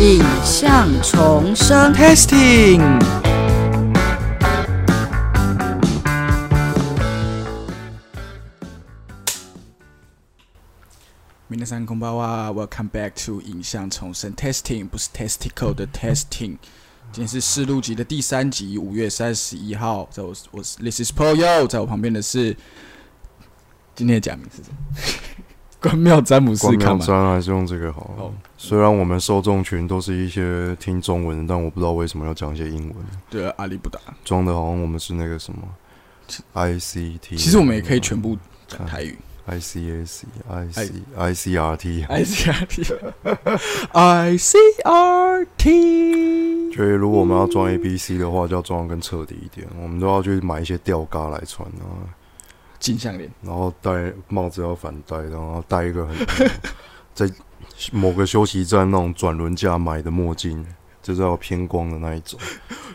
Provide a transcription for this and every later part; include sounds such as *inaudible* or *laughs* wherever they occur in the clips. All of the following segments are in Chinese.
影像重生。 Testing。皆さんこんばんは，Welcome back to 影像重生 Testing，不是 Testicle 的 Testing。今天是试录集的第三集，五月三十一号。在我我是 This is Poyo，在我旁边的是今天的假名是什么？ *laughs* 关庙詹姆斯光看嘛？明山还是用这个好。哦虽然我们受众群都是一些听中文的，但我不知道为什么要讲一些英文，对啊，阿里不达。装的好像我们是那个什么 ICT。其实我们也可以全部讲台语。ICAC、IC、ICRT。I C R T I C R T。所以如果我们要装 ABC 的话，就要装的更彻底一点。我们都要去买一些吊嘎来穿啊，金项链，然后戴帽子要反戴，然后戴一个很 *laughs* 在某个休息站那种转轮架买的墨镜，就是要偏光的那一种。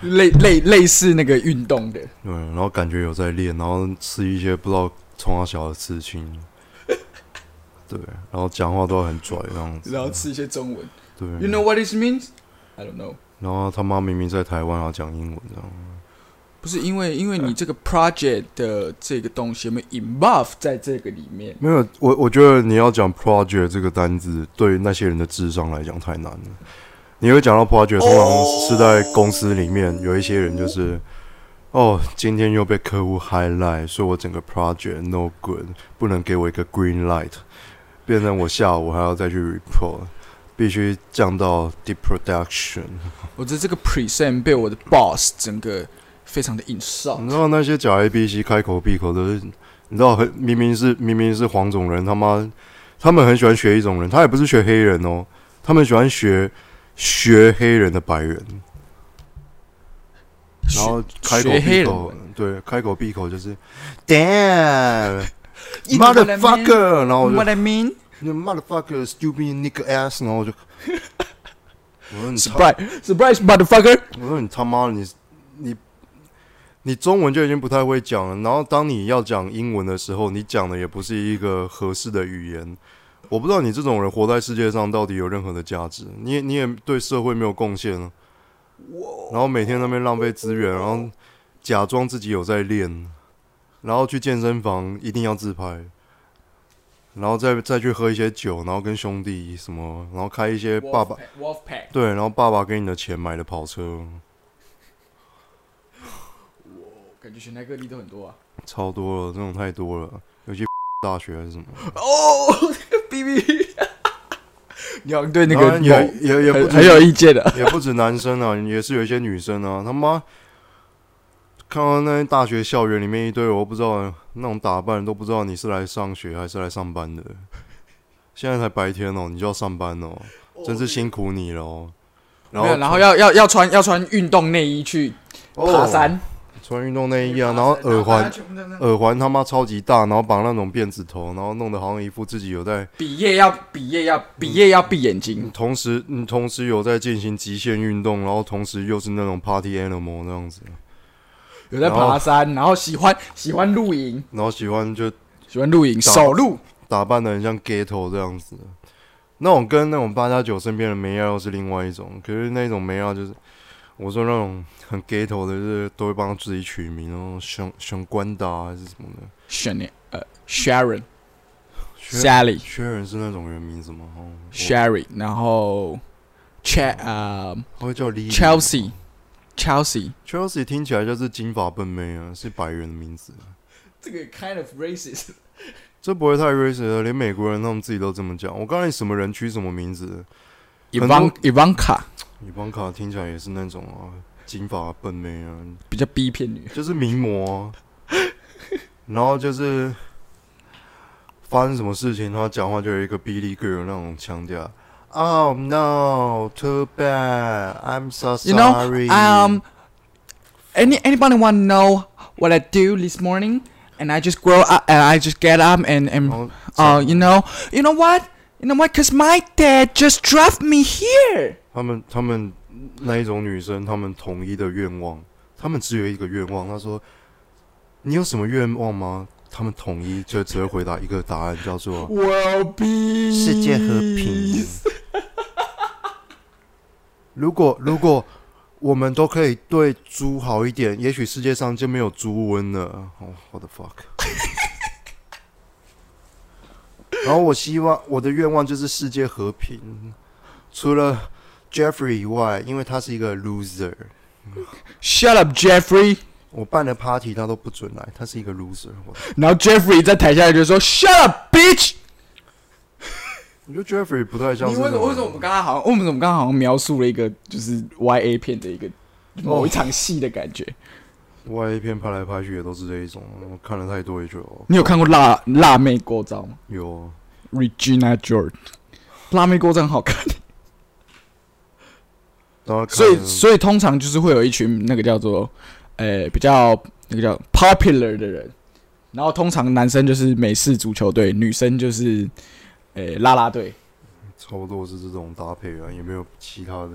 类类类似那个运动的，对，然后感觉有在练，然后吃一些不知道从哪小的刺青，*laughs* 对，然后讲话都很拽这样子，然后吃一些中文。对 You know what this means? I don't know。然后他妈明明在台湾然后讲英文这样，不是因为因为你这个 project 的这个东西有没有 involve 在这个里面？没有，我我觉得你要讲 project 这个单字，对那些人的智商来讲太难了。你会讲到 project，通常是在公司里面有一些人就是，哦，今天又被客户 highlight，说我整个 project no good，不能给我一个 green light，变成我下午还要再去 report，必须降到 deep production。我觉得这个 present 被我的 boss 整个非常的硬上，你知道那些假 A B C 开口闭口都是，你知道很明明是明明是黄种人，他妈他们很喜欢学一种人，他也不是学黑人哦，他们喜欢学学黑人的白人，然后开口闭口对开口闭口就是 damn motherfucker，然后 what I mean，motherfucker stupid nigger ass，然后我就 *laughs* 我说你 surprise surprise motherfucker，我说你他妈你你。你中文就已经不太会讲了，然后当你要讲英文的时候，你讲的也不是一个合适的语言。我不知道你这种人活在世界上到底有任何的价值，你也你也对社会没有贡献啊。然后每天那边浪费资源，然后假装自己有在练，然后去健身房一定要自拍，然后再再去喝一些酒，然后跟兄弟什么，然后开一些爸爸对，然后爸爸给你的钱买的跑车。感觉全台各地都很多啊。超多了，这种太多了，尤其 *laughs* 大学还是什么，哦，*laughs* B B，你好像对那当然个某也也也不止很很有意见的。也不止男生啊，也是有一些女生啊，他妈看到那些大学校园里面一堆，我不知道那种打扮，都不知道你是来上学还是来上班的。现在才白天哦，你就要上班哦，真是辛苦你了哦。然后有，然后要要要穿要穿运动内衣去爬山，哦穿运动内衣啊，然后耳环耳环他妈超级大，然后绑那种辫子头，然后弄得好像一副自己有在比耶要比耶要比耶要闭眼睛，同时，你同时有在进行极限运动，然后同时又是那种 party animal 那样子，有在爬山，然后喜欢喜欢露营，然后喜欢就喜欢露营，打手露。打扮的很像 ghetto 这样子。那种跟那种八加九身边的梅亚又是另外一种，可是那种梅亚就是我说那种很 ghetto 的，就是都会帮自己取名，然后熊熊关达还是什么的。选那呃 Sharon 薛 Sally 薛仁是那种人名字吗？Sherry，然后 Ch 呃他会叫 Lee Chelsea Chelsea，Chelsea 听起来就是金发笨妹啊，是白人的名字。这个 kind of racist。这不会太 racist 了，连美国人他们自己都这么讲。我告诉你，什么人取什么名字，Ivan Ivanka 伊邦卡听起来也是那种啊，金发笨妹啊，比较 B 片女，就是名模、啊。然后就是发生什么事情，他讲话就有一个 Billy Girl 那种腔调。Oh no, too bad. I'm so You know, sorry. um, any anybody want to know what I do this morning? And I just grow up, and I just get up, and 然 and 后 uh, you know, you know what, you know what? Cause my dad just dropped me here. 他们他们那一种女生，他们统一的愿望，他们只有一个愿望。他说：“你有什么愿望吗？”他们统一就只会回答一个答案，叫做世界和平。*laughs* 如果如果我们都可以对猪好一点，也许世界上就没有猪瘟了。哦、我的 fuck！*laughs* 然后我希望我的愿望就是世界和平，除了 Jeffrey 以外，因为他是一个 loser。Shut up, Jeffrey。我办的 party 他都不准来，他是一个 loser。然后 Jeffrey 在台下就说 Shut up, bitch。我觉得 Jeffrey 不太像你是为什么为什么我们刚刚好像为什么我们刚刚好像描述了一个就是 Y A 片的一个某一场戏的感觉？Y A 片拍来拍去也都是这一种，我看了太多也觉得哦你有看过辣辣妹过招吗有？Regina George，辣妹过招很好看。所以所以通常就是会有一群那个叫做，呃，比较那个叫 popular 的人，然后通常男生就是美式足球队，女生就是，呃，啦啦队。差不多是这种搭配啊，也没有其他的。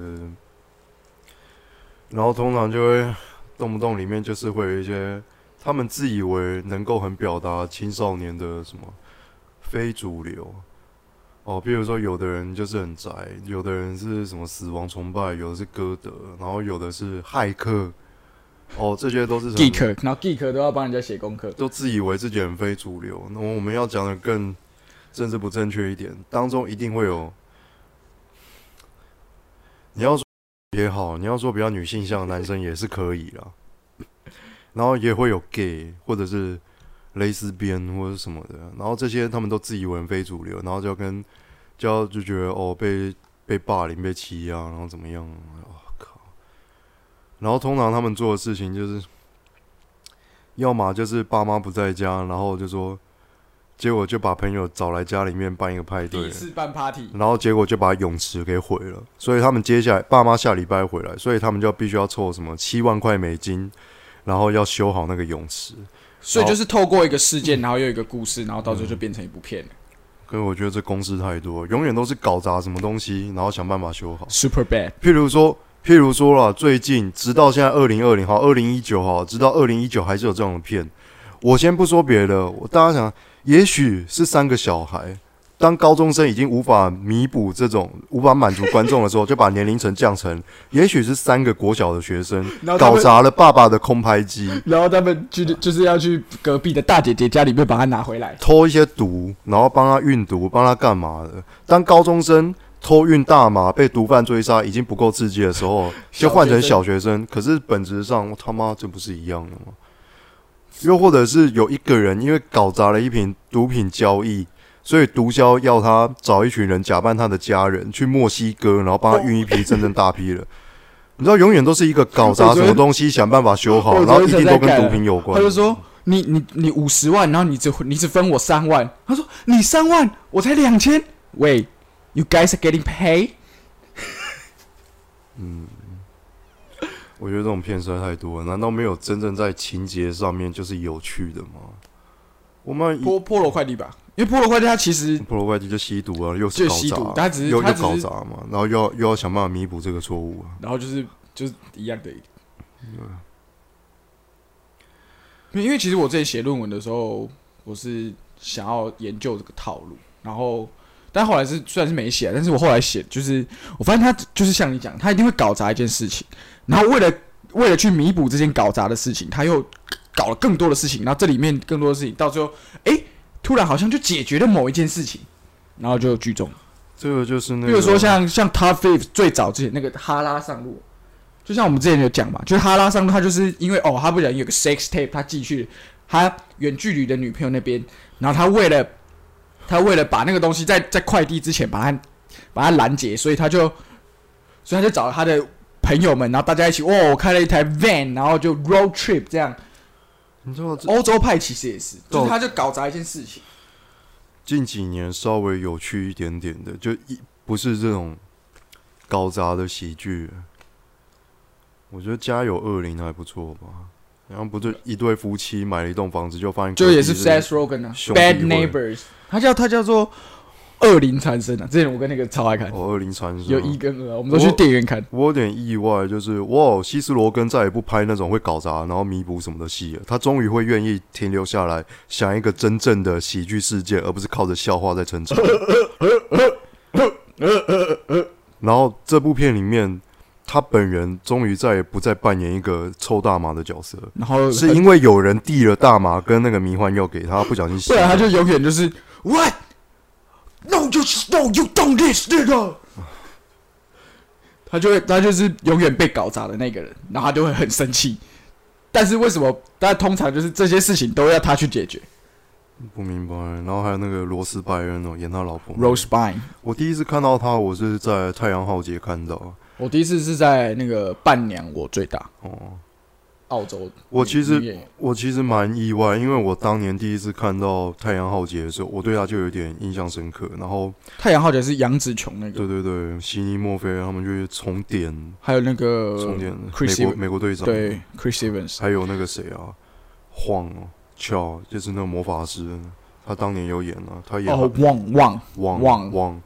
然后通常就会动不动里面就是会有一些他们自以为能够很表达青少年的什么非主流哦，比如说有的人就是很宅，有的人是什么死亡崇拜，有的是歌德，然后有的是骇客，哦，这些都是什么 geek，然后 geek 都要帮人家写功课。都自以为自己很非主流。那我们要讲的更政治不正确一点，当中一定会有，你要说也好，你要说比较女性向的男生也是可以啦。然后也会有 gay 或者是蕾丝边或者什么的，然后这些他们都自以为非主流，然后就要跟就要就觉得哦被被霸凌被欺压，然后怎么样？我、靠！然后通常他们做的事情就是。要么就是爸妈不在家，然后就说，结果就把朋友找来家里面办一个派对，办 party，然后结果就把泳池给毁了。所以他们接下来爸妈下礼拜回来，所以他们就必须要凑什么七万块美金，然后要修好那个泳池。所以就是透过一个事件，然后又一个故事，然后到最后就变成一部片了。可是我觉得这公式太多，永远都是搞砸什么东西，然后想办法修好。Super bad，譬如说，譬如说啦，最近直到现在二零二零哈，二零一九哈，直到二零一九还是有这种的片。我先不说别的，我大家想，也许是三个小孩，当高中生已经无法弥补这种无法满足观众的时候，就把年龄层降成，也许是三个国小的学生搞砸了爸爸的空拍机，然后他们去就是要去隔壁的大姐姐家里面把它拿回来。偷一些毒，然后帮他运毒，帮他干嘛的？当高中生偷运大麻被毒贩追杀已经不够刺激的时候，*laughs* 就换成小学生。可是本质上，他妈这不是一样的吗？又或者是有一个人因为搞砸了一瓶毒品交易，所以毒枭要他找一群人假扮他的家人去墨西哥，然后帮他运一批真正大批的。*laughs* 你知道，永远都是一个搞砸什么东西，想办法修好，然后一定都跟毒品有关。他就说：“你你你五十万，然后你只你只分我三万。”他说：“你三万，我才两千。”喂，You guys are getting paid？嗯我觉得这种片实在太多了，难道没有真正在情节上面就是有趣的吗？我们以菠菠萝快递吧，因为菠萝快递它其实普罗外地就吸毒啊，又是搞就吸毒砸，他只是又又搞砸嘛，然后又要又要想办法弥补这个错误啊。然后就是就是一样的。因为其实我自己写论文的时候，我是想要研究这个套路，然后但后来是虽然是没写，但是我后来写就是我发现他就是像你讲，他一定会搞砸一件事情，然后为了为了去弥补这件搞砸的事情，他又搞了更多的事情，然后这里面更多的事情到最后，诶，突然好像就解决了某一件事情，然后就聚众。这个就是那个，比如说像像 Top Five 最早之前那个哈拉上路，就像我们之前有讲嘛，就是哈拉上路，他就是因为哦，他不小心有个 sex tape，他寄去他远距离的女朋友那边，然后他为了他为了把那个东西在在快递之前把它把它拦截，所以他就所以他就找了他的朋友们，然后大家一起哦，开了一台 van，然后就 road trip 这样。你知道这欧洲派其实也是，就哦是他就搞砸一件事情。近几年稍微有趣一点点的，就一不是这种搞砸的喜剧。我觉得《家有恶灵》还不错吧，然后不对一对夫妻买了一栋房子，就发现就也是 Seth Rogen 啊，Bad Neighbors，他叫他叫做恶灵缠身啊。之前我跟那个超爱看，哦，恶灵传说有一跟二啊，我们都去电影院看。我有点意外，就是哇，希斯罗根再也不拍那种会搞砸然后弥补什么的戏了，他终于会愿意停留下来，想一个真正的喜剧事件，而不是靠着笑话在撑场。*laughs* 然后这部片里面，他本人终于再也不再扮演一个抽大麻的角色，然后是因为有人递了大麻跟那个迷幻药给他，不小心吸不然他。就永远就是 What? No, you no, you don't this nigga. 他就会，他就是永远被搞砸的那个人，然后他就会很生气。但是为什么？但通常就是这些事情都要他去解决。不明白。然后还有那个罗斯拜恩哦，演他老婆。Rose Byrne，我第一次看到他，我是在太阳浩劫看到。我第一次是在那个伴娘我最大哦，澳洲。我其实我其实蛮意外，因为我当年第一次看到太阳浩劫的时候，我对他就有点印象深刻。然后，太阳浩劫是杨紫琼那个，对对对，悉尼墨菲他们就是重点还有那个重点，美国美国队长，对 Chris Evans，还有那个谁啊，晃哦，乔就是那个魔法师，他当年有演啊，他演哦旺旺旺旺汪，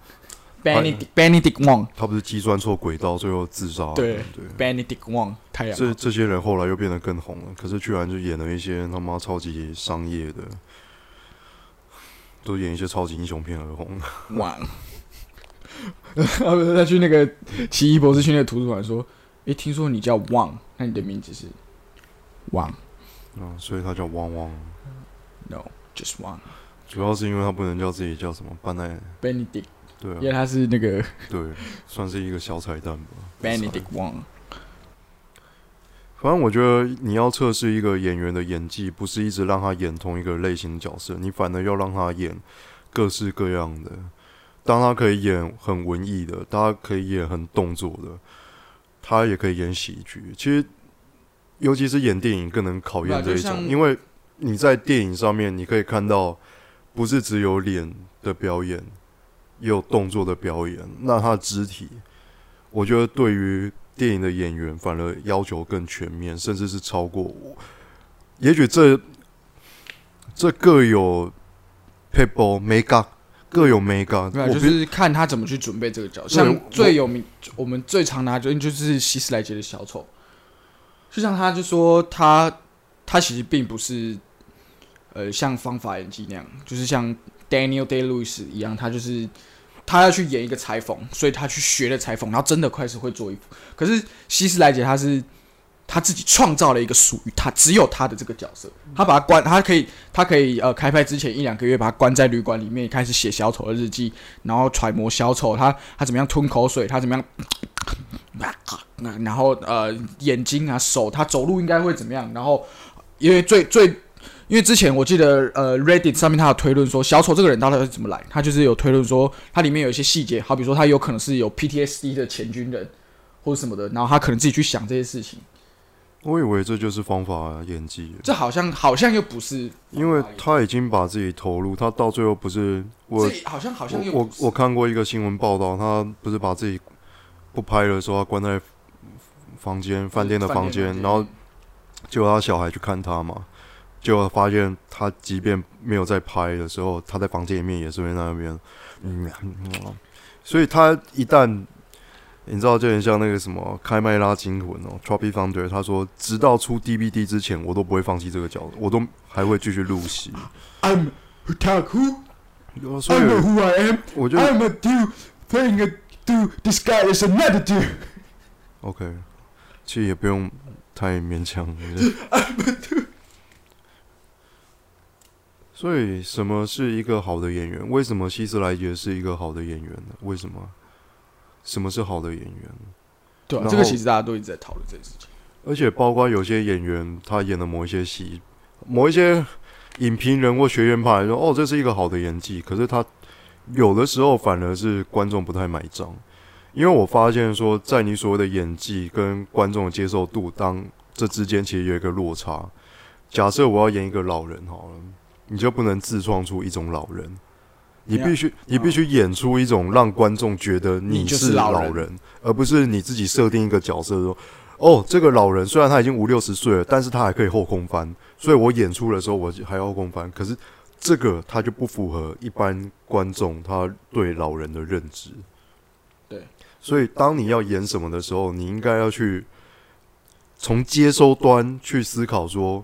Benedict Benedict Wong 他不是计算错轨道，最后自杀了。对对，Benedict Wong 太阳这这些人后来又变得更红了，可是居然就演了一些他妈超级商业的，都演一些超级英雄片而红。旺。他去那个奇异博士去那个图书馆说：“诶，听说你叫旺，那你的名字是旺啊，所以他叫汪汪，？No，just one。主要是因为他不能叫自己叫什么班奈，Benedict，对啊因为，他是那个对，算是一个小彩蛋吧。*laughs* Benedict Wong。反正我觉得你要测试一个演员的演技，不是一直让他演同一个类型的角色，你反而要让他演各式各样的。当他可以演很文艺的，他可以演很动作的，他也可以演喜剧。其实，尤其是演电影更能考验这一种，因为你在电影上面你可以看到，不是只有脸的表演，也有动作的表演。那他的肢体，我觉得对于电影的演员反而要求更全面，甚至是超过我。也许这这各有 people 各有 make，对啊，就是看他怎么去准备这个角色。像最有名，我们最常拿就就是希斯莱杰的小丑，就像他就说他他其实并不是呃像方法演技那样，就是像 Daniel Day Lewis 一样，他就是他要去演一个裁缝，所以他去学了裁缝，然后真的开始会做衣服。可是希斯莱杰他是他自己创造了一个属于他只有他的这个角色，他把他关，他可以他可以呃开拍之前一两个月把他关在旅馆里面，开始写小丑的日记，然后揣摩小丑他他怎么样吞口水，他怎么样，然后呃眼睛啊手，他走路应该会怎么样，然后因为最最因为之前我记得呃 Reddit 上面他有推论说小丑这个人到底是怎么来，他就是有推论说他里面有一些细节，好比说他有可能是有 PTSD 的前军人或者什么的，然后他可能自己去想这些事情，我以为这就是方法演技，这好像好像又不是，因为他已经把自己投入，他到最后不是我这好像好像又我我我看过一个新闻报道，他不是。把自己不拍的时候，他关在房间饭店的房间，然后结果他小孩去看他嘛，结果发现他即便没有在拍的时候，他在房间里面也是会在那边，嗯，嗯所以他一旦你知道，就很像那个什么《开麦拉惊魂》哦 t r o p y Thunder，他说，直到出 DVD 之前，我都不会放弃这个角色，我都还会继续录戏。I'm Otaku, 所以 I know who I am. 我觉得 I'm a dude playing a dude. This guy is another dude. OK，其实也不用太勉强。我觉得所以，什么是一个好的演员？为什么希斯莱杰是一个好的演员呢？为什么？什么是好的演员？对、啊，这个其实大家都一直在讨论这件事情。而且，包括有些演员，他演的某一些戏，某一些影评人或学院派来说，哦，这是一个好的演技。可是他有的时候反而是观众不太买账，因为我发现说，在你所谓的演技跟观众的接受度当这之间其实有一个落差。假设我要演一个老人好了，你就不能自创出一种老人，你必须你必须演出一种让观众觉得你是是老人老人，而不是你自己设定一个角色说。哦，这个老人虽然他已经五六十岁了，但是他还可以后空翻，所以我演出的时候我还要后空翻。可是这个他就不符合一般观众他对老人的认知。对，所以当你要演什么的时候，你应该要去从接收端去思考说，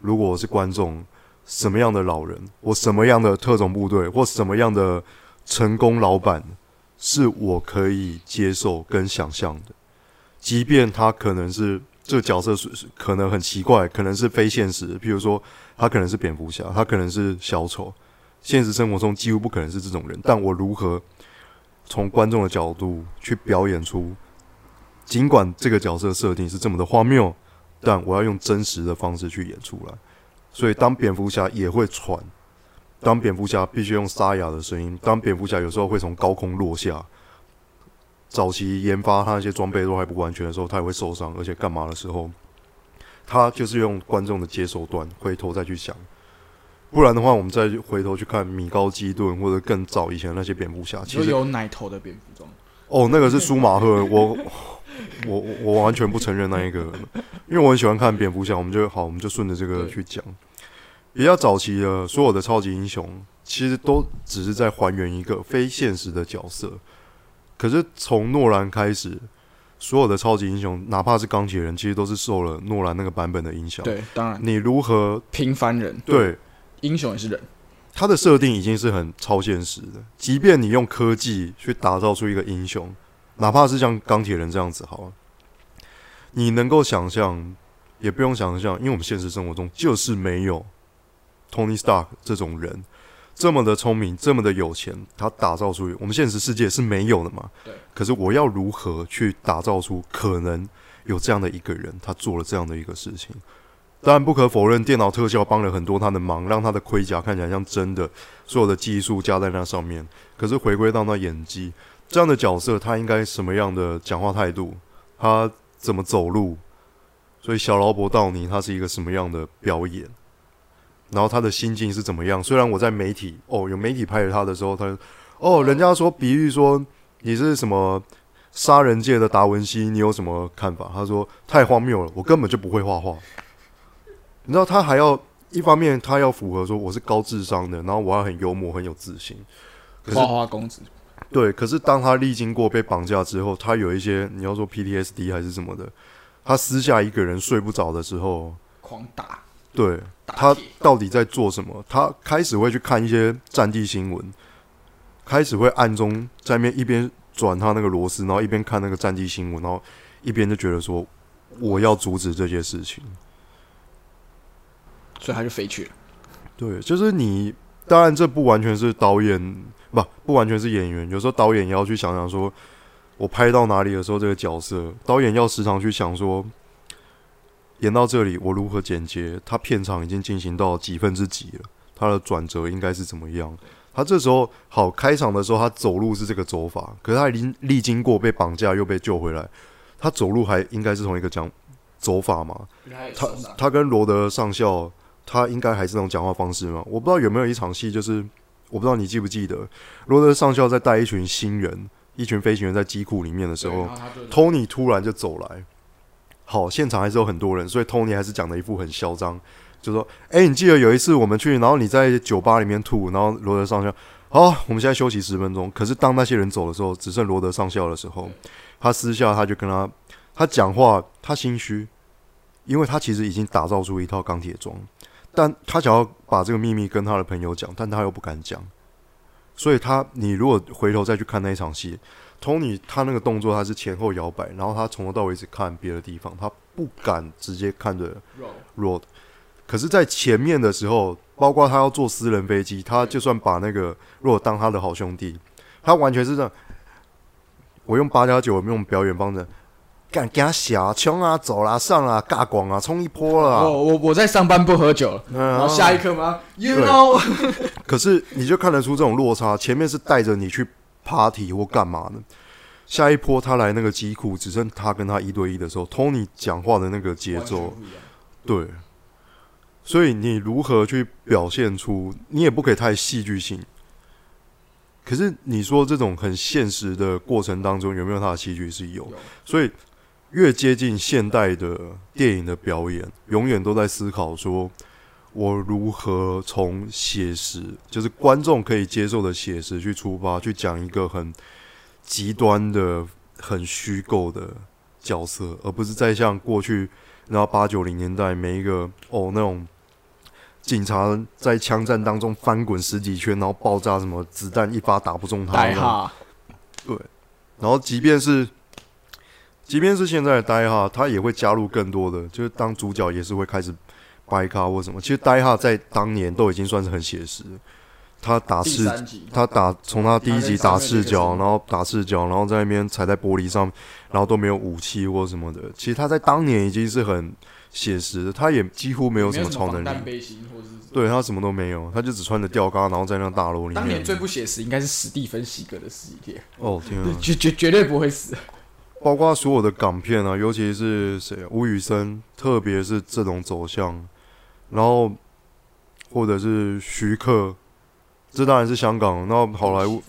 如果我是观众，什么样的老人，或什么样的特种部队，或什么样的成功老板，是我可以接受跟想象的。即便他可能是这个角色是是可能很奇怪，可能是非现实，譬如说他可能是蝙蝠侠，他可能是小丑，现实生活中几乎不可能是这种人。但我如何从观众的角度去表演出，尽管这个角色设定是这么的荒谬，但我要用真实的方式去演出来。所以当蝙蝠侠也会喘，当蝙蝠侠必须用沙哑的声音，当蝙蝠侠有时候会从高空落下。早期研发他那些装备都还不完全的时候，他也会受伤，而且干嘛的时候，他就是用观众的接受段回头再去想，不然的话，我们再回头去看米高基顿或者更早以前那些蝙蝠侠，其实有奶头的蝙蝠装，哦，那个是舒马赫，我 *laughs* 我我我完全不承认那一个，因为我很喜欢看蝙蝠侠，我们就好，我们就顺着这个去讲。比较早期的所有的超级英雄，其实都只是在还原一个非现实的角色。可是从诺兰开始，所有的超级英雄，哪怕是钢铁人，其实都是受了诺兰那个版本的影响。，对，当然你如何平凡人，对英雄也是人，他的设定已经是很超现实的，即便你用科技去打造出一个英雄，哪怕是像钢铁人这样子，好了，你能够想象，也不用想象，因为我们现实生活中就是没有 Tony Stark 这种人这么的聪明，这么的有钱，他打造出我们现实世界是没有的嘛？对。可是我要如何去打造出可能有这样的一个人，他做了这样的一个事情？当然，不可否认，电脑特效帮了很多他的忙，让他的盔甲看起来像真的，所有的技术加在那上面。可是回归到那演技，这样的角色他应该什么样的讲话态度？他怎么走路？所以小劳勃道尼他是一个什么样的表演？然后他的心境是怎么样？虽然我在媒体哦有媒体拍着他的时候，他哦人家说比喻说你是什么杀人界的达文西，你有什么看法？他说太荒谬了，我根本就不会画画。你知道他还要一方面他要符合说我是高智商的，然后我要很幽默很有自信。花花公子，对，可是当他历经过被绑架之后，他有一些你要说 PTSD 还是什么的，他私下一个人睡不着的时候，狂打，对他到底在做什么？他开始会去看一些战地新闻，开始会暗中在那边一边转他那个螺丝，然后一边看那个战地新闻，然后一边就觉得说我要阻止这些事情。所以他就飞去了。对，就是你，当然这不完全是导演，不不完全是演员，有时候导演也要去想想说，我拍到哪里的时候，这个角色，导演要时常去想说，演到这里我如何剪接，他片场已经进行到几分之几了，他的转折应该是怎么样？他这时候好开场的时候，他走路是这个走法，可是他已经历经过被绑架又被救回来，他走路还应该是同一个讲走法嘛？他他跟罗德上校，他应该还是那种讲话方式嘛？我不知道有没有一场戏，就是我不知道你记不记得，罗德上校在带一群新人，一群飞行员在机库里面的时候，Tony 突然就走来，好，现场还是有很多人，所以 Tony 还是讲的一副很嚣张，就说：“哎、你记得有一次我们去，然后你在酒吧里面吐，然后罗德上校，好，我们现在休息十分钟。可是当那些人走的时候，只剩罗德上校的时候，他私下他就跟他，他讲话，他心虚，因为他其实已经打造出一套钢铁装，但他想要把这个秘密跟他的朋友讲，但他又不敢讲，所以他，你如果回头再去看那一场戏，Tony 他那个动作他是前后摇摆，然后他从头到尾只看别的地方，他不敢直接看着 Road。可是，在前面的时候，包括他要坐私人飞机，他就算把那个 Road 当他的好兄弟，他完全是这样。我用八加九，我们用表演方式，干给他小冲啊，走啦，上啦，尬广啊，冲一波了啊。我我我在上班不喝酒然后下一刻吗？You know，*laughs* 可是你就看得出这种落差，前面是带着你去 party 或干嘛的，下一波他来那个机库，只剩他跟他一对一的时候，Tony 讲话的那个节奏，对，所以你如何去表现出，你也不可以太戏剧性。可是你说这种很现实的过程当中，有没有他的戏剧是？有所以越接近现代的电影的表演，永远都在思考说，我如何从写实，就是观众可以接受的写实去出发，去讲一个很极端的、很虚构的角色，而不是再像过去，然后八九零年代每一个哦那种警察在枪战当中翻滚十几圈，然后爆炸，什么子弹一发打不中他那种，代哈，然后即便是即便是现在的呆哈，他也会加入更多的，就是当主角也是会开始掰咖或什么。其实呆哈在当年都已经算是很写实，他打第视他打从他第一集打视角，然后打视角，然后在那边踩在玻璃上，然后都没有武器或什么的。其实他在当年已经是很写实的，他也几乎没有什么超能力，防弹背心或是对他什么都没有，他就只穿着吊嘎，然后在那大楼里面。当年最不写实应该是史蒂芬喜格的死一帖，哦天啊！绝绝绝对不会死。包括所有的港片啊，尤其是谁啊吴宇森，特别是这种走向，然后或者是徐克，这当然是香港，然后好莱坞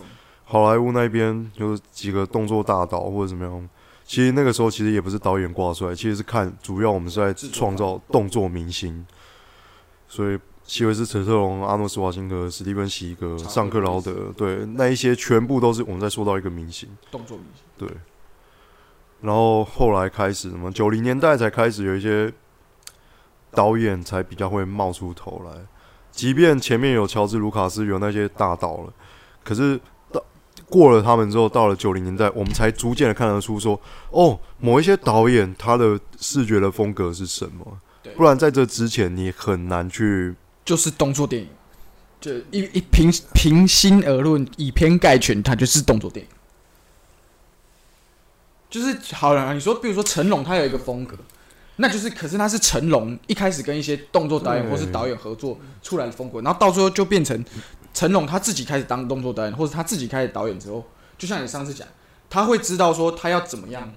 好莱坞那边有几个动作大导或者怎么样。其实那个时候其实也不是导演挂帅，其实是看主要我们是在创造动作明星，所以希维斯·陈特龙、阿诺·斯瓦辛格、史蒂芬·席格、尚克劳德，对那一些全部都是我们在说到一个明星。动作明星，对，然后后来开始什么九零年代才开始有一些导演才比较会冒出头来，即便前面有乔治·卢卡斯有那些大导了，可是到过了他们之后，到了九零年代，我们才逐渐的看得出说，哦，某一些导演他的视觉的风格是什么？对，不然在这之前你很难去就是动作电影，就一一平平心而论，以偏概全，它就是动作电影。就是好了，你说，比如说成龙，他有一个风格，那就是，可是他是成龙一开始跟一些动作导演或是导演合作出来的风格，然后到最后就变成成龙他自己开始当动作导演，或者他自己开始导演之后，就像你上次讲，他会知道说他要怎么样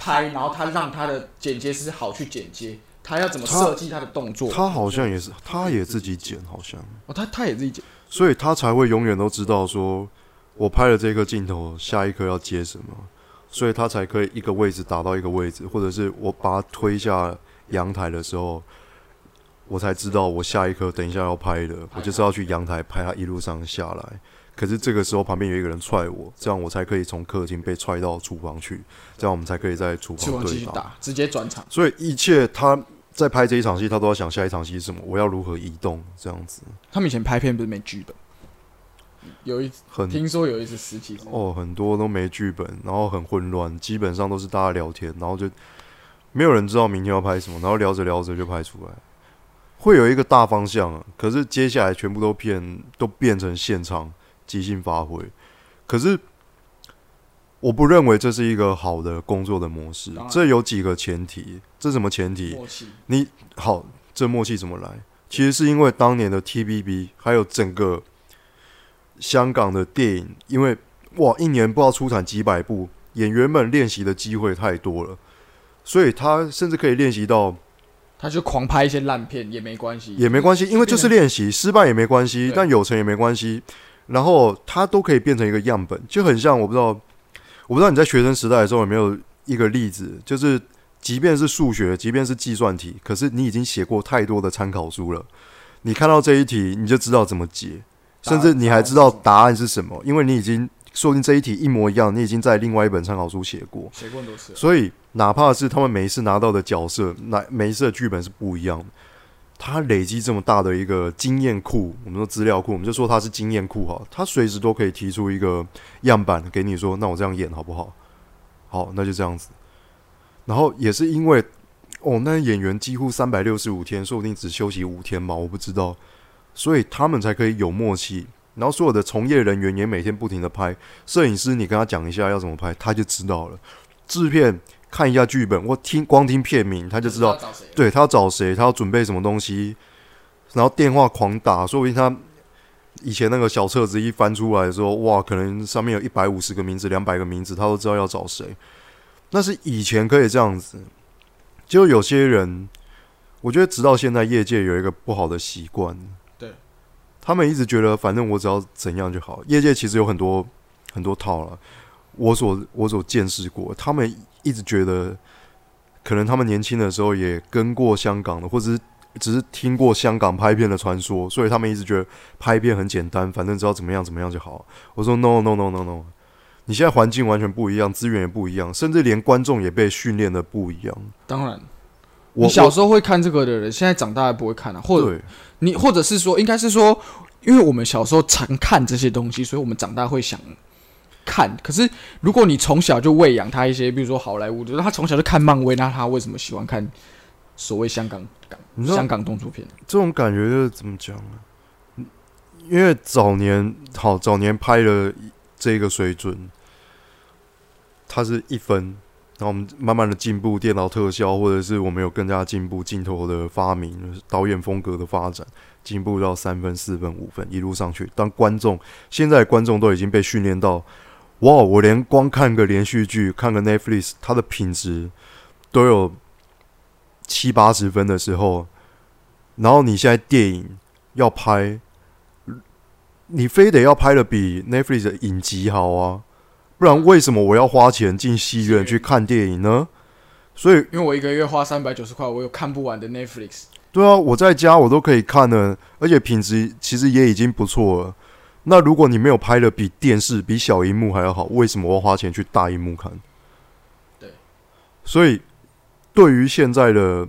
拍，然后他让他的剪接师好去剪接，他要怎么设计他的动作。他好像也是，他也自己剪，好像。哦，他他也自己剪，所以他才会永远都知道说，我拍了这个镜头，下一颗要接什么，所以他才可以一个位置打到一个位置，或者是我把他推下阳台的时候，我才知道我下一颗等一下要拍的，我就是要去阳台拍他一路上下来。可是这个时候旁边有一个人踹我，这样我才可以从客厅被踹到厨房去，这样我们才可以在厨房继续打，直接转场。所以一切他在拍这一场戏，他都要想下一场戏是什么，我要如何移动，这样子他们以前拍片不是没剧本，有一很听说有一次十几哦，很多都没剧本，然后很混乱，基本上都是大家聊天，然后就没有人知道明天要拍什么，然后聊着聊着就拍出来，会有一个大方向啊。可是接下来全部都变都变成现场即兴发挥，可是我不认为这是一个好的工作的模式这有几个前提，这什么前提？默契，好，这默契怎么来？其实是因为当年的 TBB 还有整个香港的电影，因为哇，一年不知道出产几百部，演员们练习的机会太多了，所以他甚至可以练习到他就狂拍一些烂片也没关系，也没关系，因为就是练习，失败也没关系，但有成也没关系。然后他都可以变成一个样本，就很像我不知道，我不知道你在学生时代的时候有没有一个例子，就是即便是数学，即便是计算题，可是你已经写过太多的参考书了，你看到这一题你就知道怎么解，甚至你还知道答案是什么，因为你已经说不定这一题一模一样，你已经在另外一本参考书写过。写过很多次，所以哪怕是他们每一次拿到的角色，那每一次的剧本是不一样的。他累积这么大的一个经验库，我们说资料库，我们就说他是经验库哈，他随时都可以提出一个样板给你说，那我这样演好不好？好，那就这样子。然后也是因为，哦，那演员几乎三百六十五天，说不定只休息五天嘛，我不知道，所以他们才可以有默契。然后所有的从业人员也每天不停的拍，摄影师你跟他讲一下要怎么拍，他就知道了。制片看一下剧本，我听光听片名，他就知道对他要找谁，他要准备什么东西，然后电话狂打，说不定他以前那个小册子一翻出来说，哇，可能上面有一百五十个名字、两百个名字，他都知道要找谁。那是以前可以这样子，就有些人，我觉得直到现在业界有一个不好的习惯，对，他们一直觉得反正我只要怎样就好。业界其实有很多很多套了，我所我所见识过，他们一直觉得，可能他们年轻的时候也跟过香港的，或者是只是听过香港拍片的传说，所以他们一直觉得拍片很简单，反正只要怎么样怎么样就好。我说 no no no no no，你现在环境完全不一样，资源也不一样，甚至连观众也被训练的不一样。当然，我你小时候会看这个的人，现在长大还不会看啊，或者对你或者是说，应该是说，因为我们小时候常看这些东西，所以我们长大会想看。可是如果你从小就喂养他一些，比如说好莱坞，就是他从小就看漫威，那他为什么喜欢看所谓香港港香港动作片？这种感觉就是怎么讲呢？因为早年好早年拍的这个水准，它是一分，然后我们慢慢的进步，电脑特效或者是我们有更加进步镜头的发明，导演风格的发展，进步到三分、四分、五分一路上去。当观众现在观众都已经被训练到，哇，我连光看个连续剧、看个 Netflix，它的品质都有七八十分的时候，然后你现在电影要拍，你非得要拍的比 Netflix 的影集好啊，不然为什么我要花钱进戏院去看电影呢？所以，因为我一个月花三百九十块，我有看不完的 Netflix。对啊，我在家我都可以看呢，而且品质其实也已经不错了。那如果你没有拍的比电视、比小荧幕还要好，为什么我要花钱去大荧幕看？对，所以对于现在的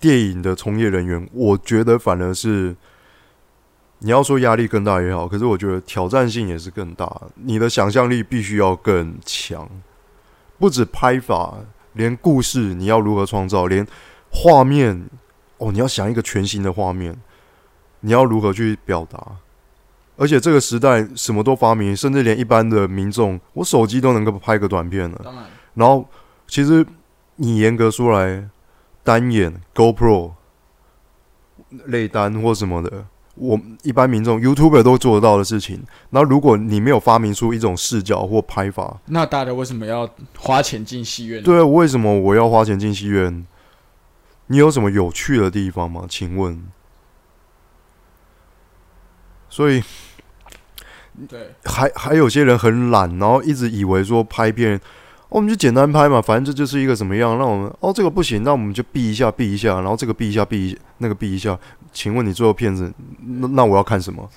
电影的从业人员，我觉得反而是你要说压力更大也好，可是我觉得挑战性也是更大。你的想象力必须要更强，不止拍法，连故事你要如何创造，连画面哦，你要想一个全新的画面，你要如何去表达？而且这个时代什么都发明，甚至连一般的民众，我手机都能够拍个短片了。当然，然后，其实你严格说来，单眼 GoPro 内单或什么的，我一般民众 YouTuber 都做得到的事情。那，如果你没有发明出一种视角或拍法，那大家为什么要花钱进戏院？，对，为什么我要花钱进戏院？你有什么有趣的地方吗？请问？所以对，还还有些人很懒，然后一直以为说拍片，哦我们就简单拍嘛，反正这就是一个怎么样，让我们哦这个不行，那我们就避一下避一下，然后这个避一下避一那个避一下。请问你最后片子，那那我要看什么？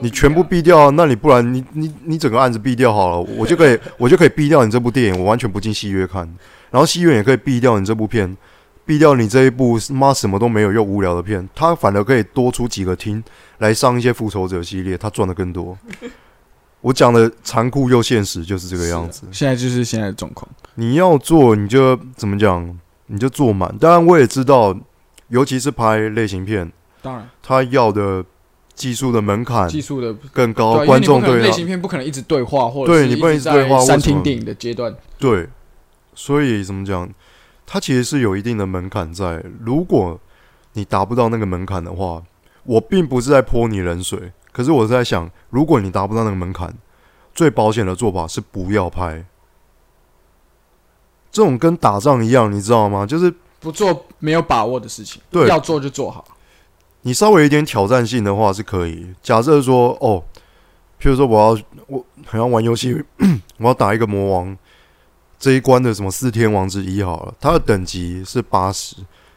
你全部避掉，那你不然你你你整个案子避掉好了，我就可以 *laughs* 我就可以避掉你这部电影，我完全不进戏院看，然后戏院也可以避掉你这部片，避掉你这一部妈什么都没有又无聊的片，他反而可以多出几个厅来上一些复仇者系列，他赚的更多。我讲的残酷又现实就是这个样子。现在就是现在的状况。你要做，你就怎么讲，你就做满。当然，我也知道，尤其是拍类型片，当然，他要的技术的门槛技术的更高，对啊观众对类型片不可能一直对话，或者对你不能一直对话在三厅电影的阶段，对，所以怎么讲，它其实是有一定的门槛在。如果你达不到那个门槛的话，我并不是在泼你冷水，可是我是在想，如果你达不到那个门槛，最保险的做法是不要拍。这种跟打仗一样，你知道吗？就是不做没有把握的事情，对要做就做好。你稍微有一点挑战性的话是可以。假设说，哦，譬如说我要我好像玩游戏，*clears throat* 我要打一个魔王这一关的什么四天王之一好了，它的等级是八十，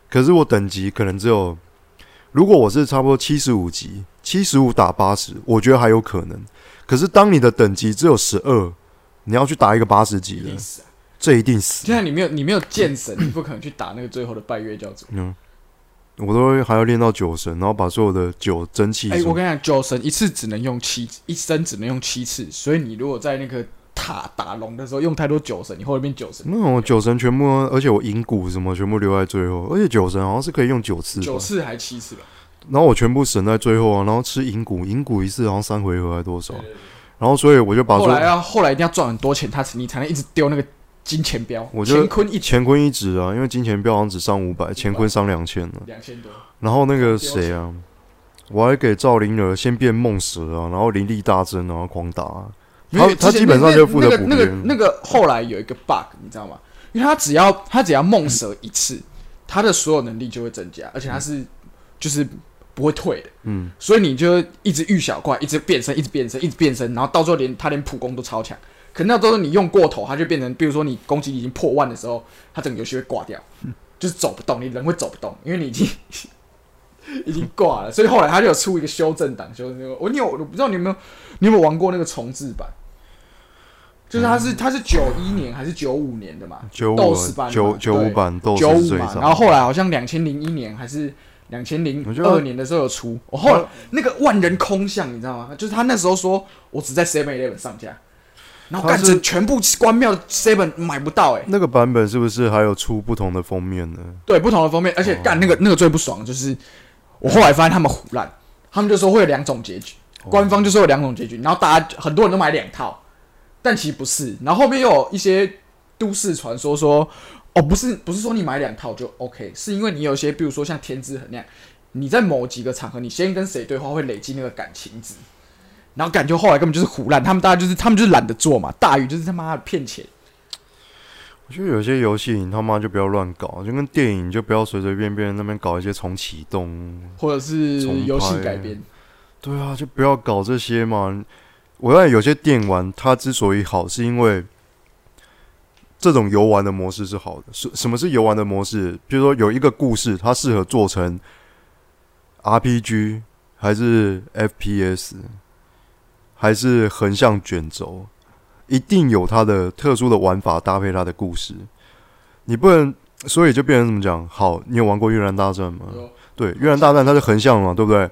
可是我等级可能只有，如果我是差不多七十五级，七十五打八十，我觉得还有可能。可是当你的等级只有十二，你要去打一个八十级的！这一定死现。在你没有你没有剑神，你不可能去打那个最后的拜月教主。嗯，我都会还要练到九神，然后把所有的酒蒸汽哎、我跟你讲，九神一次只能用七，一生只能用七次，所以你如果在那个塔打龙的时候用太多酒神，你后面变九神，那我酒神全部，而且我银骨什么全部留在最后，而且酒神好像是可以用九次九，次还七次吧？然后我全部省在最后啊，然后吃银骨，银骨一次好像三回合还多少。然后所以我就把说后来啊后来一定要赚很多钱，他你才能一直丢那个金钱标，我觉得乾坤一乾坤一指啊，因为金钱标好像只上五百，乾坤上两千了，两千多，然后那个谁啊，我还给赵灵儿先变梦蛇啊，然后灵力大增，然后狂打啊、他他基本上就负责补那个那个边那个后来有一个 bug，你知道吗？因为他只要他只要梦蛇一次，他的所有能力就会增加，而且他是就是不会退的，嗯，所以你就一直遇小怪，一直变身，一直变身，一直变身，然后到最后连他连普攻都超强。可能到时候你用过头，他就变成，比如说你攻击已经破万的时候，他整个游戏会挂掉，就是走不动，你人会走不动，因为你已经 *laughs* 已经挂了。所以后来他就有出一个修正档，修正那个我你有我不知道你有没有你有没有玩过那个重置版？就是它是它是九一年还是九五年的嘛？九五版的九九五版九五嘛，士最上，然后后来好像两千零一年还是两千零二年的时候有出，我后来那个万人空巷你知道吗？就是他那时候说我只在 Seven Eleven 上架，然后干成全部关庙 seven 买不到哎、那个版本是不是还有出不同的封面呢？对，不同的封面，而且干那个那个最不爽，就是我后来发现他们胡乱，他们就说会有两种结局，官方就说有两种结局，然后大家很多人都买两套，但其实不是，然后后面又有一些都市传说说，哦，不是不是说你买两套就 OK，是因为你有些，比如说像天之痕那样，你在某几个场合，你先跟谁对话会累积那个感情值，然后感觉后来根本就是胡乱，他们大家就是他们就是懒得做嘛，大鱼就是他妈的骗钱。我觉得有些游戏你他妈就不要乱搞，就跟电影就不要随随便便那边搞一些重启动，或者是重游戏改编，对啊，就不要搞这些嘛。我在有些电玩它之所以好，是因为这种游玩的模式是好的。什什么是游玩的模式？比如说有一个故事，它适合做成 RPG，还是 FPS，还是横向卷轴，一定有它的特殊的玩法搭配它的故事。你不能，所以就变成怎么讲？好，你有玩过《越南大战》吗？有对，《越南大战》它是横向嘛，对不对？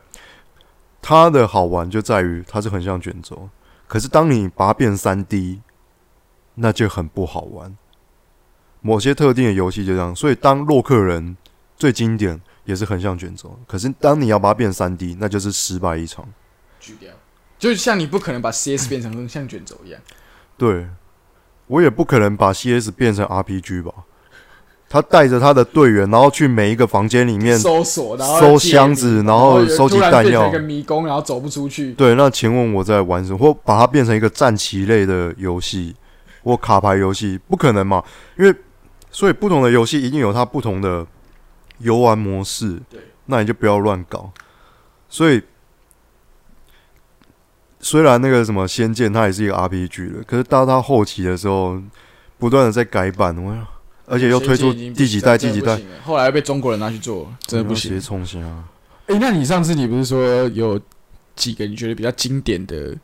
它的好玩就在于它是横向卷轴，可是当你把它变三 D，那就很不好玩。某些特定的游戏就这样，所以当洛克人最经典也是横向卷轴，可是当你要把它变三 D，那就是失败一场。锯掉，就像你不可能把 CS 变成像卷轴一样。对，我也不可能把 CS 变成 RPG 吧？他带着他的队员，然后去每一个房间里面搜索，然后搜箱子，然后收集弹药一个。迷宫，然后走不出去。对，那请问我在玩什么？或把它变成一个战棋类的游戏，或卡牌游戏，不可能嘛？因为所以不同的游戏一定有它不同的游玩模式。对，那你就不要乱搞。所以虽然那个什么《仙剑》它也是一个 RPG 的，可是到它后期的时候，不断的在改版，我而且又推出第几代、第几代，后来又被中国人拿去做，真的不行直接。冲下。哎、那你上次你不是说有几个你觉得比较经典的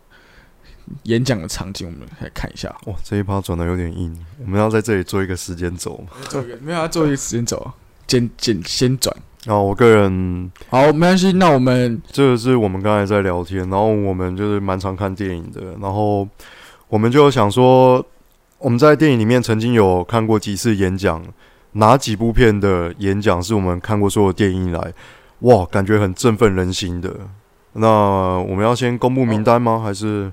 演讲的场景，我们来看一下。哇，这一趴转的有点硬，我们要在这里做一个时间轴嘛。做一个没有要做一个时间轴，简简先转。然后我个人好，没关系。那我们这个是我们刚才在聊天，然后我们就是蛮常看电影的，然后我们就想说，我们在电影里面曾经有看过几次演讲，哪几部片的演讲是我们看过所有电影以来，哇，感觉很振奋人心的。那我们要先公布名单吗？还是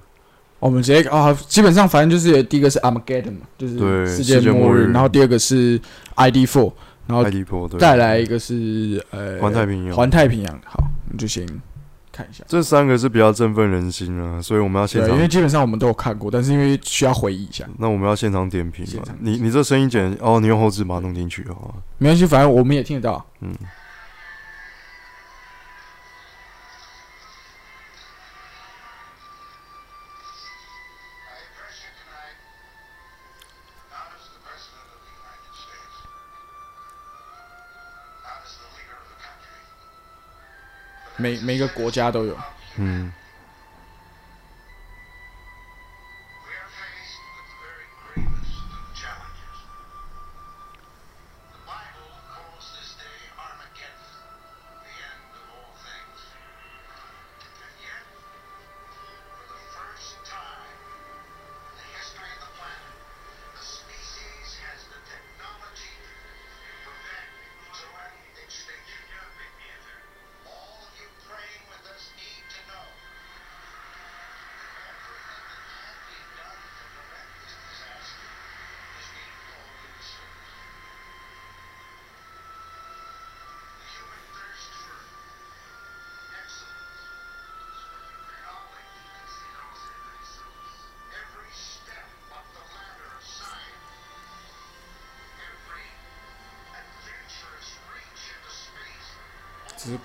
我们直接啊，基本上反正就是第一个是 Armageddon 嘛，就是对世界末末日，然后第二个是 ID Four，然后爱迪坡？对，再来一个是呃环太平洋。环太平洋。好，我们就先看一下。这三个是比较振奋人心啊，所以我们要现，场因为基本上我们都有看过，但是因为需要回忆一下，那我们要现场点评嘛？你你这声音剪哦，你用后置把它弄进去哦。没关系，反正我们也听得到。嗯，每每个国家都有。嗯，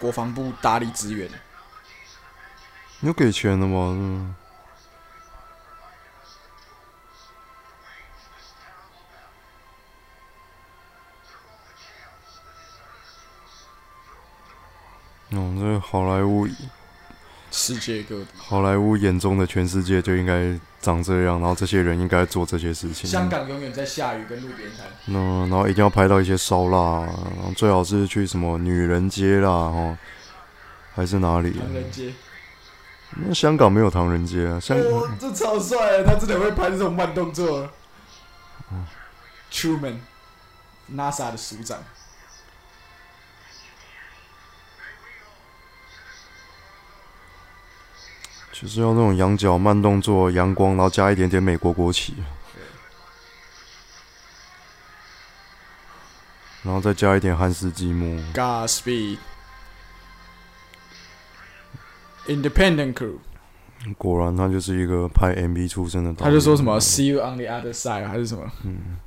国防部大力支援。你有给钱的吗？嗯。哦，这好莱坞，世界各，好莱坞眼中的全世界就应该长这样，然后这些人应该做这些事情。香港永远在下雨跟路边摊。那然后一定要拍到一些烧腊，然后最好是去什么女人街啦，哦，还是哪里？唐人街，那香港没有唐人街啊，香哦，这超帅的，他真的会拍这种慢动作。Truman，NASA 的署长。就是用那种羊角慢动作、阳光，然后加一点点美国国旗，然后再加一点汉斯积木。Godspeed。Independent Crew，果然他就是一个拍 MV 出身的。他就说什么 “See you on the other side” 还是什么，嗯，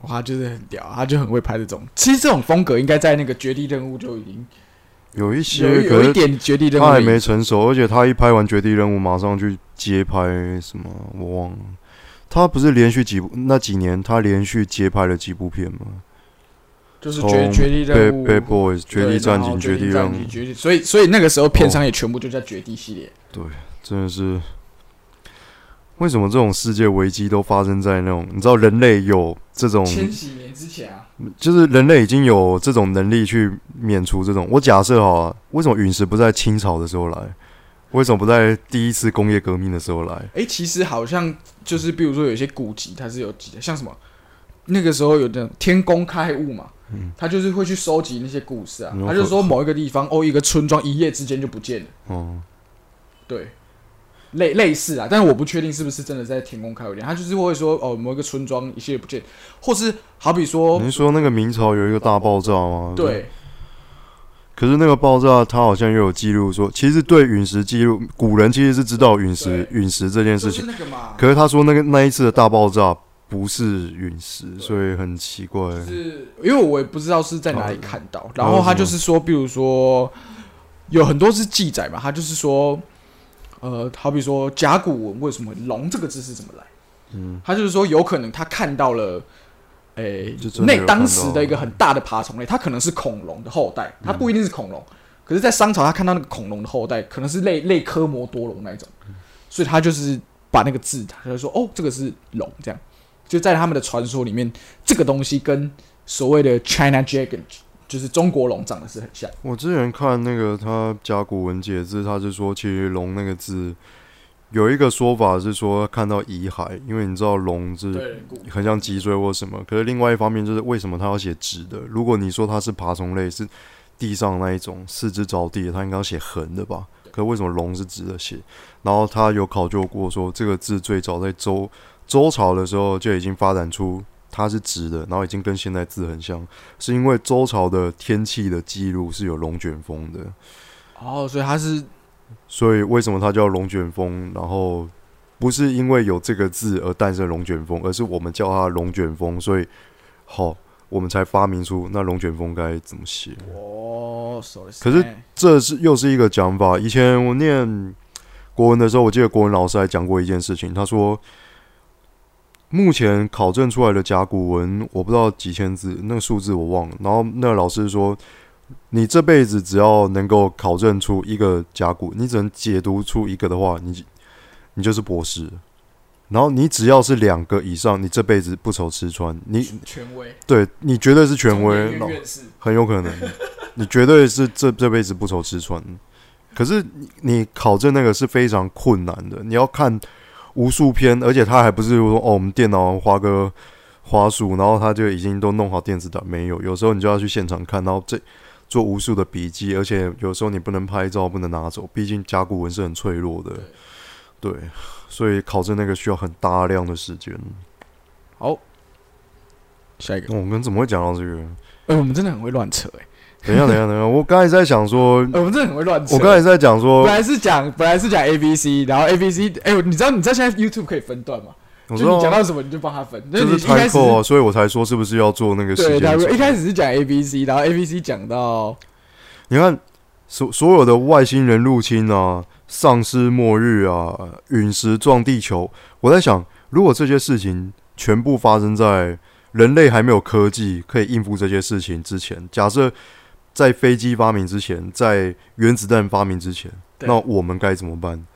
哇，他就是很屌，他就很会拍这种。其实这种风格应该在那个《绝地任务》就已经有一些，有一点《绝地任务》他还没成熟，而且他一拍完《绝地任务》，马上去接拍什么，我忘了。他不是连续几部那几年，他连续接拍了几部片吗？就是绝绝地任务 Bad Boys、绝地战警、绝地任务绝地，所以所以那个时候片商也全部就叫绝地系列。对真的是。为什么这种世界危机都发生在那种你知道人类有这种，千禧年之前啊，就是人类已经有这种能力去免除这种。我假设哈，为什么陨石不在清朝的时候来？为什么不在第一次工业革命的时候来？哎、其实好像就是比如说有些古籍它是有记的，像什么那个时候有的天工开物嘛，他就是会去收集那些故事啊，嗯他就说某一个地方哦，一个村庄一夜之间就不见了，哦、对。类类似啊，但是我不确定是不是真的在天宫开有点，他就是会说哦，某一个村庄一夜不见，或是好比说你是说那个明朝有一个大爆炸吗？。对可是那个爆炸，它好像又有记录说，其实对陨石记录，古人其实是知道陨石陨石这件事就是情。可是他说那个那一次的大爆炸不是陨石，所以很奇怪。是因为我也不知道是在哪里看到，然后他就是说，比如说有很多是记载嘛，他就是说，呃，好比说甲骨文为什么“龙”这个字是怎么来？嗯，他就是说有可能他看到了，诶、那当时的一个很大的爬虫类，它可能是恐龙的后代，它不一定是恐龙，可是，在商朝他看到那个恐龙的后代，可能是类类科摩多龙那一种，所以他就是把那个字，他就说哦，这个是龙，这样。就在他们的传说里面，这个东西跟所谓的 China Dragon，就是中国龙长得是很像。我之前看那个他甲骨文解字，他是说其实“龙”那个字有一个说法是说看到遗骸，因为你知道龙是，很像脊椎或什么。可是另外一方面就是为什么他要写直的？如果你说它是爬虫类，是地上那一种四肢着地的，他应该要写横的吧？可是为什么龙是直的写？然后他有考究过说，这个字最早在周周朝的时候就已经发展出它是直的，然后已经跟现在字很像，是因为周朝的天气的记录是有龙卷风的，哦，所以它是所以为什么它叫龙卷风？然后不是因为有这个字而诞生龙卷风，而是我们叫它龙卷风，所以好，我们才发明出那龙卷风该怎么写。哦，可是这是又是一个讲法。以前我念国文的时候，我记得国文老师还讲过一件事情，他说。目前考证出来的甲骨文，我不知道几千字，那个数字我忘了。然后那个老师说，你这辈子只要能够考证出一个甲骨，你只能解读出一个的话，你你就是博士。然后你只要是两个以上，你这辈子不愁吃穿。你权威，对你绝对是权威，很有可能，*laughs* 你绝对是这这辈子不愁吃穿。可是你你考证那个是非常困难的，你要看无数篇，而且他还不是说哦，我们电脑花个花束，然后他就已经都弄好电子档，没有，有时候你就要去现场看，然后这做无数的笔记，而且有时候你不能拍照，不能拿走，毕竟甲骨文是很脆弱的，对，所以考证那个需要很大量的时间。好，下一个，哦我们怎么会讲到这个？哎，我们真的很会乱扯，哎，等一下，等一下，等一下，我刚才在想说，*laughs* 哎我们真的很会乱扯。我刚才在讲说本，来是讲，本来是讲 A B C，然后 A B C，哎、你知道你知道现在 YouTube 可以分段吗？我知道就你讲到什么你就帮他分，就是你一开始啊，所以我才说是不是要做那个时间轴？一开始是讲 A B C，然后 A B C 讲到你看所所有的外星人入侵啊、丧尸末日啊、陨石撞地球，我在想，如果这些事情全部发生在人类还没有科技可以应付这些事情之前，假设在飞机发明之前，在原子弹发明之前，那我们该怎么办？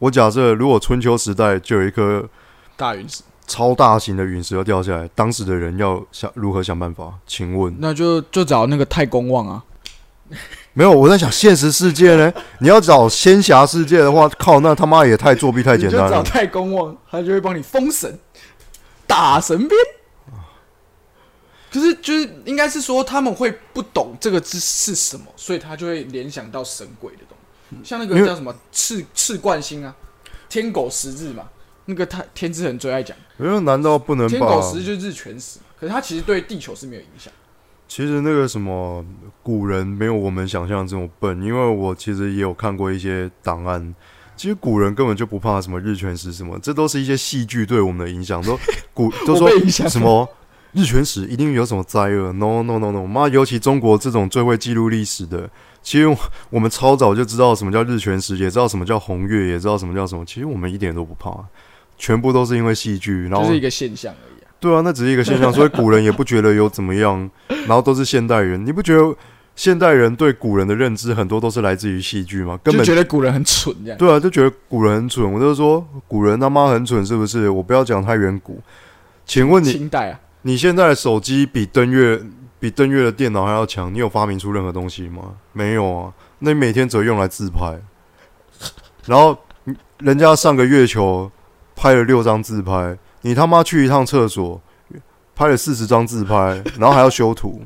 我假设，如果春秋时代就有一颗大陨石，超大型的陨石要掉下来，当时的人要想如何想办法？请问，那就就找那个太公望啊，*laughs* 没有，我在想现实世界呢？*laughs* 你要找仙侠世界的话，靠，那他妈也太作弊太你就找简单了。太公望，他就会帮你封神，打神鞭。可是就是应该是说他们会不懂这个字是什么，所以他就会联想到神鬼的东西，像那个叫什么赤赤冠星啊，天狗食日嘛，那个他天之痕最爱讲，因为难道不能把天狗食日就是日全食，可是它其实对地球是没有影响。其实那个什么古人没有我们想象这么笨，因为我其实也有看过一些档案。其实古人根本就不怕什么日全食什么，这都是一些戏剧对我们的影响。都古 *laughs* 都说什么日全食一定有什么灾厄？No No No No！妈，尤其中国这种最会记录历史的，其实我们超早就知道什么叫日全食，也知道什么叫红月，也知道什么叫什么。其实我们一点都不怕，全部都是因为戏剧，然后就是一个现象而已啊。对啊，那只是一个现象，所以古人也不觉得有怎么样，然后都是现代人，你不觉得现代人对古人的认知很多都是来自于戏剧吗？根就本觉得古人很蠢这样。对啊，就觉得古人很蠢。我就说古人他妈很蠢，是不是？我不要讲太远古。请问你，清代啊，你现在的手机比登月比登月的电脑还要强？你有发明出任何东西吗？没有啊。那你每天只会用来自拍，然后人家上个月球拍了六张自拍，你他妈去一趟厕所拍了四十张自拍，然后还要修图，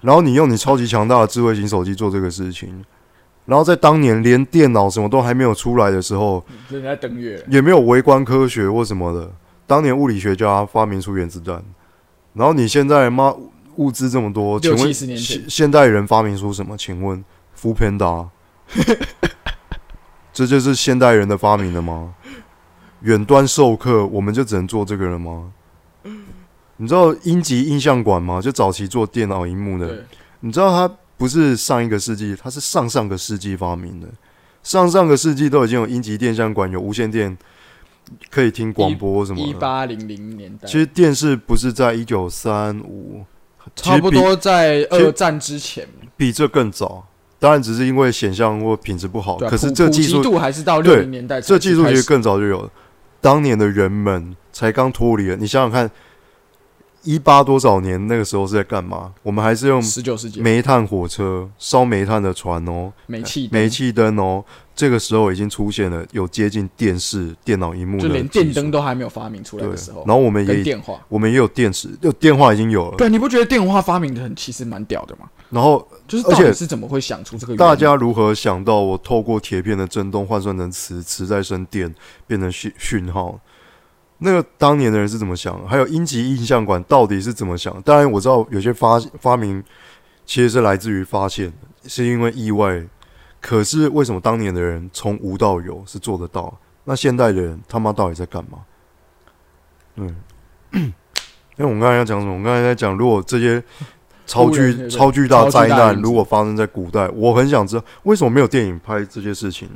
然后你用你超级强大的智慧型手机做这个事情，然后在当年连电脑什么都还没有出来的时候，人家登月，也没有微观科学或什么的。当年物理学家发明出原子弹，然后你现在妈物资这么多，请问现现代人发明出什么？请问福平达，这就是现代人的发明了吗？远端授课，我们就只能做这个了吗？你知道英吉印象馆吗？就早期做电脑荧幕的，你知道它不是上一个世纪，它是上上个世纪发明的。上上个世纪都已经有英吉电像馆，有无线电可以听广播什么一。八零零年代，其实电视不是在一九三五，差不多在二战之前，比这更早。当然，只是因为显像或品质不好，啊可是这技术度还是到对六零年代这技术其实更早就有了。当年的人们才刚脱离了，你想想看，一八多少年那个时候是在干嘛？我们还是用十九世纪煤炭火车、烧煤炭的船哦，煤气煤气灯哦，这个时候已经出现了有接近电视、电脑荧幕的就连电灯都还没有发明出来的时候，，然后我们也跟电话，我们也有电池，有电话已经有了，对，你不觉得电话发明的很其实蛮屌的吗？然后就是而且是怎么会想出这个？大家如何想到我透过铁片的振动换算成磁，磁再生电变成讯讯号？那个当年的人是怎么想？还有英吉印象馆到底是怎么想？当然我知道有些发发明其实是来自于发现，是因为意外。可是为什么当年的人从无到有是做得到？那现代的人他妈到底在干嘛？嗯，因为我们刚才要讲什么？我们刚才在讲，如果这些超巨 *laughs* 超巨大灾难如果发生在古代，我很想知道为什么没有电影拍这些事情。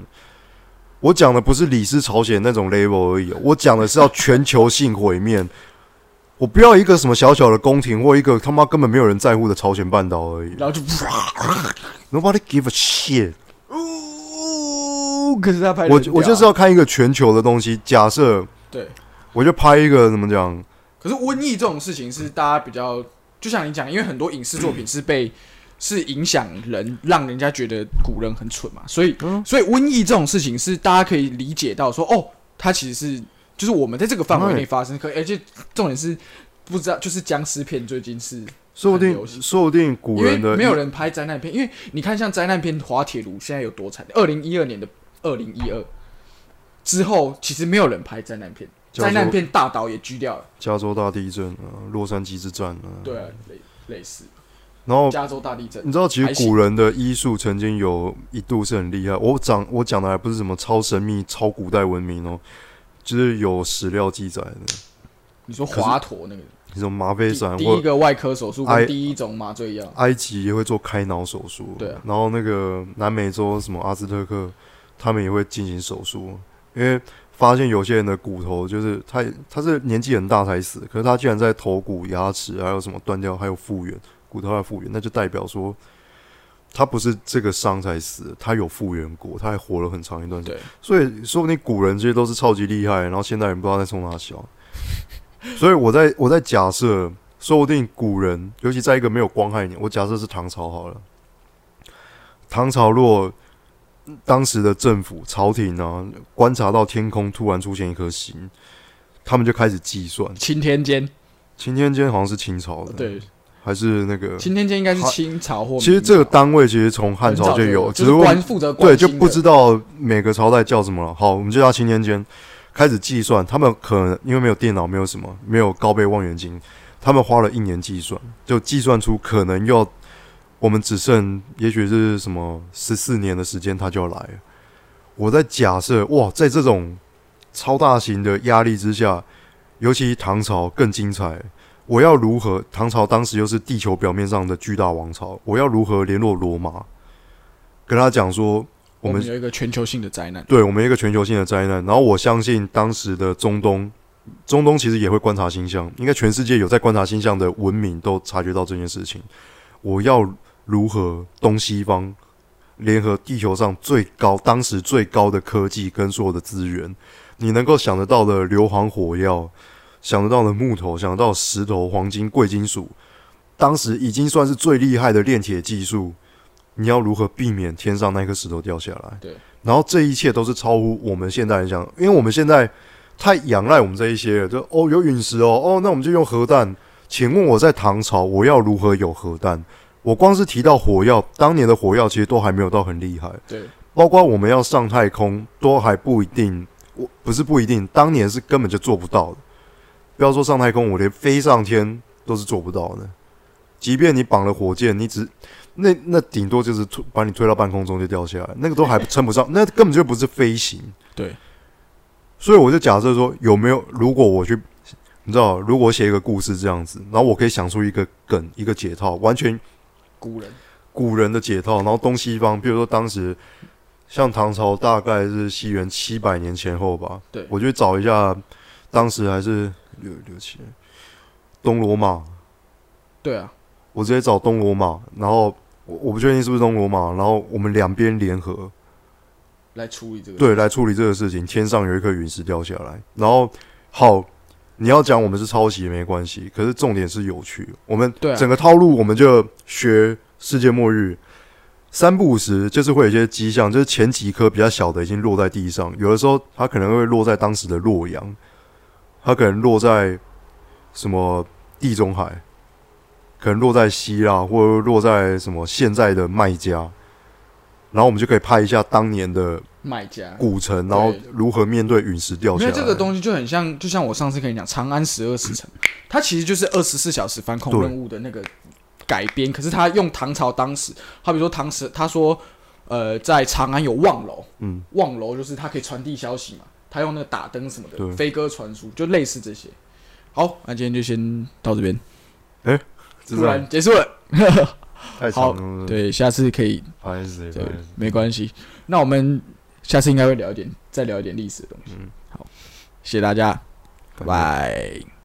我讲的不是李氏朝鲜那种 level 而已，我讲的是要全球性毁灭。我不要一个什么小小的宫廷或一个他妈根本没有人在乎的朝鲜半岛而已。然后就，Nobody give a shit。呜，可是他拍我我就是要看一个全球的东西。假设对，我就拍一个怎么讲？可是瘟疫这种事情是大家比较，就像你讲，因为很多影视作品是被是影响人，让人家觉得古人很蠢嘛，所以、嗯。所以瘟疫这种事情是大家可以理解到说，哦，它其实是就是我们在这个范围内发生，可而且重点是不知道，就是僵尸片最近是说不定说不定古人的没有人拍灾难片，因为你看像灾难片滑铁卢现在有多惨，二零一二年的二零一二之后，其实没有人拍灾难片，灾难片大岛也狙掉了，加州大地震啊，洛杉矶之战啊。对啊，类类似然后加州大地震。你，知道，其实古人的医术曾经有一度是很厉害。我讲我讲的还不是什么超神秘、超古代文明哦，就是有史料记载的，你说华佗那个？你说麻沸散第第一个外科手术埃跟第一种麻醉药，埃及也会做开脑手术，对啊。然后那个南美洲什么阿兹特克，他们也会进行手术，因为发现有些人的骨头就是他他是年纪很大才死，可是他竟然在头骨、牙齿还有什么断掉，还有复原，骨头还复原，那就代表说他不是这个伤才死，他有复原过，他还活了很长一段时间。所以说不定古人这些都是超级厉害，然后现代人不知道在冲哪小。所以我在我在假设，说不定古人，尤其在一个没有光害年，我假设是唐朝好了。唐朝若当时的政府朝廷啊，观察到天空突然出现一颗星，他们就开始计算。钦天监，钦天监好像是清朝的，，对，还是那个？钦天监应该是清朝或其实这个单位其实从汉朝就有，只是负责对就不知道每个朝代叫什么了。好，我们就叫钦天监，开始计算。他们可能因为没有电脑，没有什么，没有高倍望远镜，他们花了一年计算，就计算出可能要我们只剩也许是什么十四年的时间，他就要来了。我在假设哇，在这种超大型的压力之下，尤其唐朝更精彩。我要如何？唐朝当时又是地球表面上的巨大王朝，我要如何联络罗马？跟他讲说，我们有一个全球性的灾难，对我们一个全球性的灾难。然后我相信当时的中东，中东其实也会观察星象，应该全世界有在观察星象的文明都察觉到这件事情。我要如何东西方联合地球上最高当时最高的科技跟所有的资源，你能够想得到的硫磺火药，想得到的木头，想得到石头、黄金、贵金属，当时已经算是最厉害的炼铁技术。你要如何避免天上那颗石头掉下来？对，然后这一切都是超乎我们现代人想，因为我们现在太仰赖我们这一些了，就哦有陨石哦，哦那我们就用核弹。请问我在唐朝，我要如何有核弹？我光是提到火药，当年的火药其实都还没有到很厉害，对，包括我们要上太空，都还不一定。我不是不一定，当年是根本就做不到的。不要说上太空，我连飞上天都是做不到的。即便你绑了火箭，你只那那顶多就是推把你推到半空中就掉下来，那个都还称不上，那根本就不是飞行。对，所以我就假设说，有没有如果我去，你知道，如果我写一个故事这样子，然后我可以想出一个梗，一个解套，完全古人古人的解套，然后东西方，比如说当时像唐朝，大概是西元七百年前后吧。对我就找一下，当时还是六六七东罗马，对啊，我直接找东罗马，然后我我不确定是不是东罗马，然后我们两边联合，来处理这个，对，来处理这个事情。天上有一颗陨石掉下来，然后好，你要讲我们是抄袭也没关系，可是重点是有趣。我们整个套路我们就学世界末日，三不五时就是会有一些迹象，就是前几颗比较小的已经落在地上，有的时候它可能会落在当时的洛阳，它可能落在什么地中海，可能落在希腊，或者落在什么现在的卖家，然后我们就可以拍一下当年的卖家。古城，然后如何面对陨石掉下来。因为这个东西就很像，就像我上次跟你讲长安十二时辰，它其实就是二十四小时反恐对任务的那个改编，可是他用唐朝当时，好比说唐时，他说，呃，在长安有望楼，嗯，望楼就是它可以传递消息嘛，他用那个打灯什么的，飞鸽传书，就类似这些。好，那今天就先到这边，哎突然结束了。*laughs* 太好长了，，对，下次可以，不好意思，对没关系。那我们下次应该会聊一点，再聊一点历史的东西。嗯好，谢谢大家，拜拜。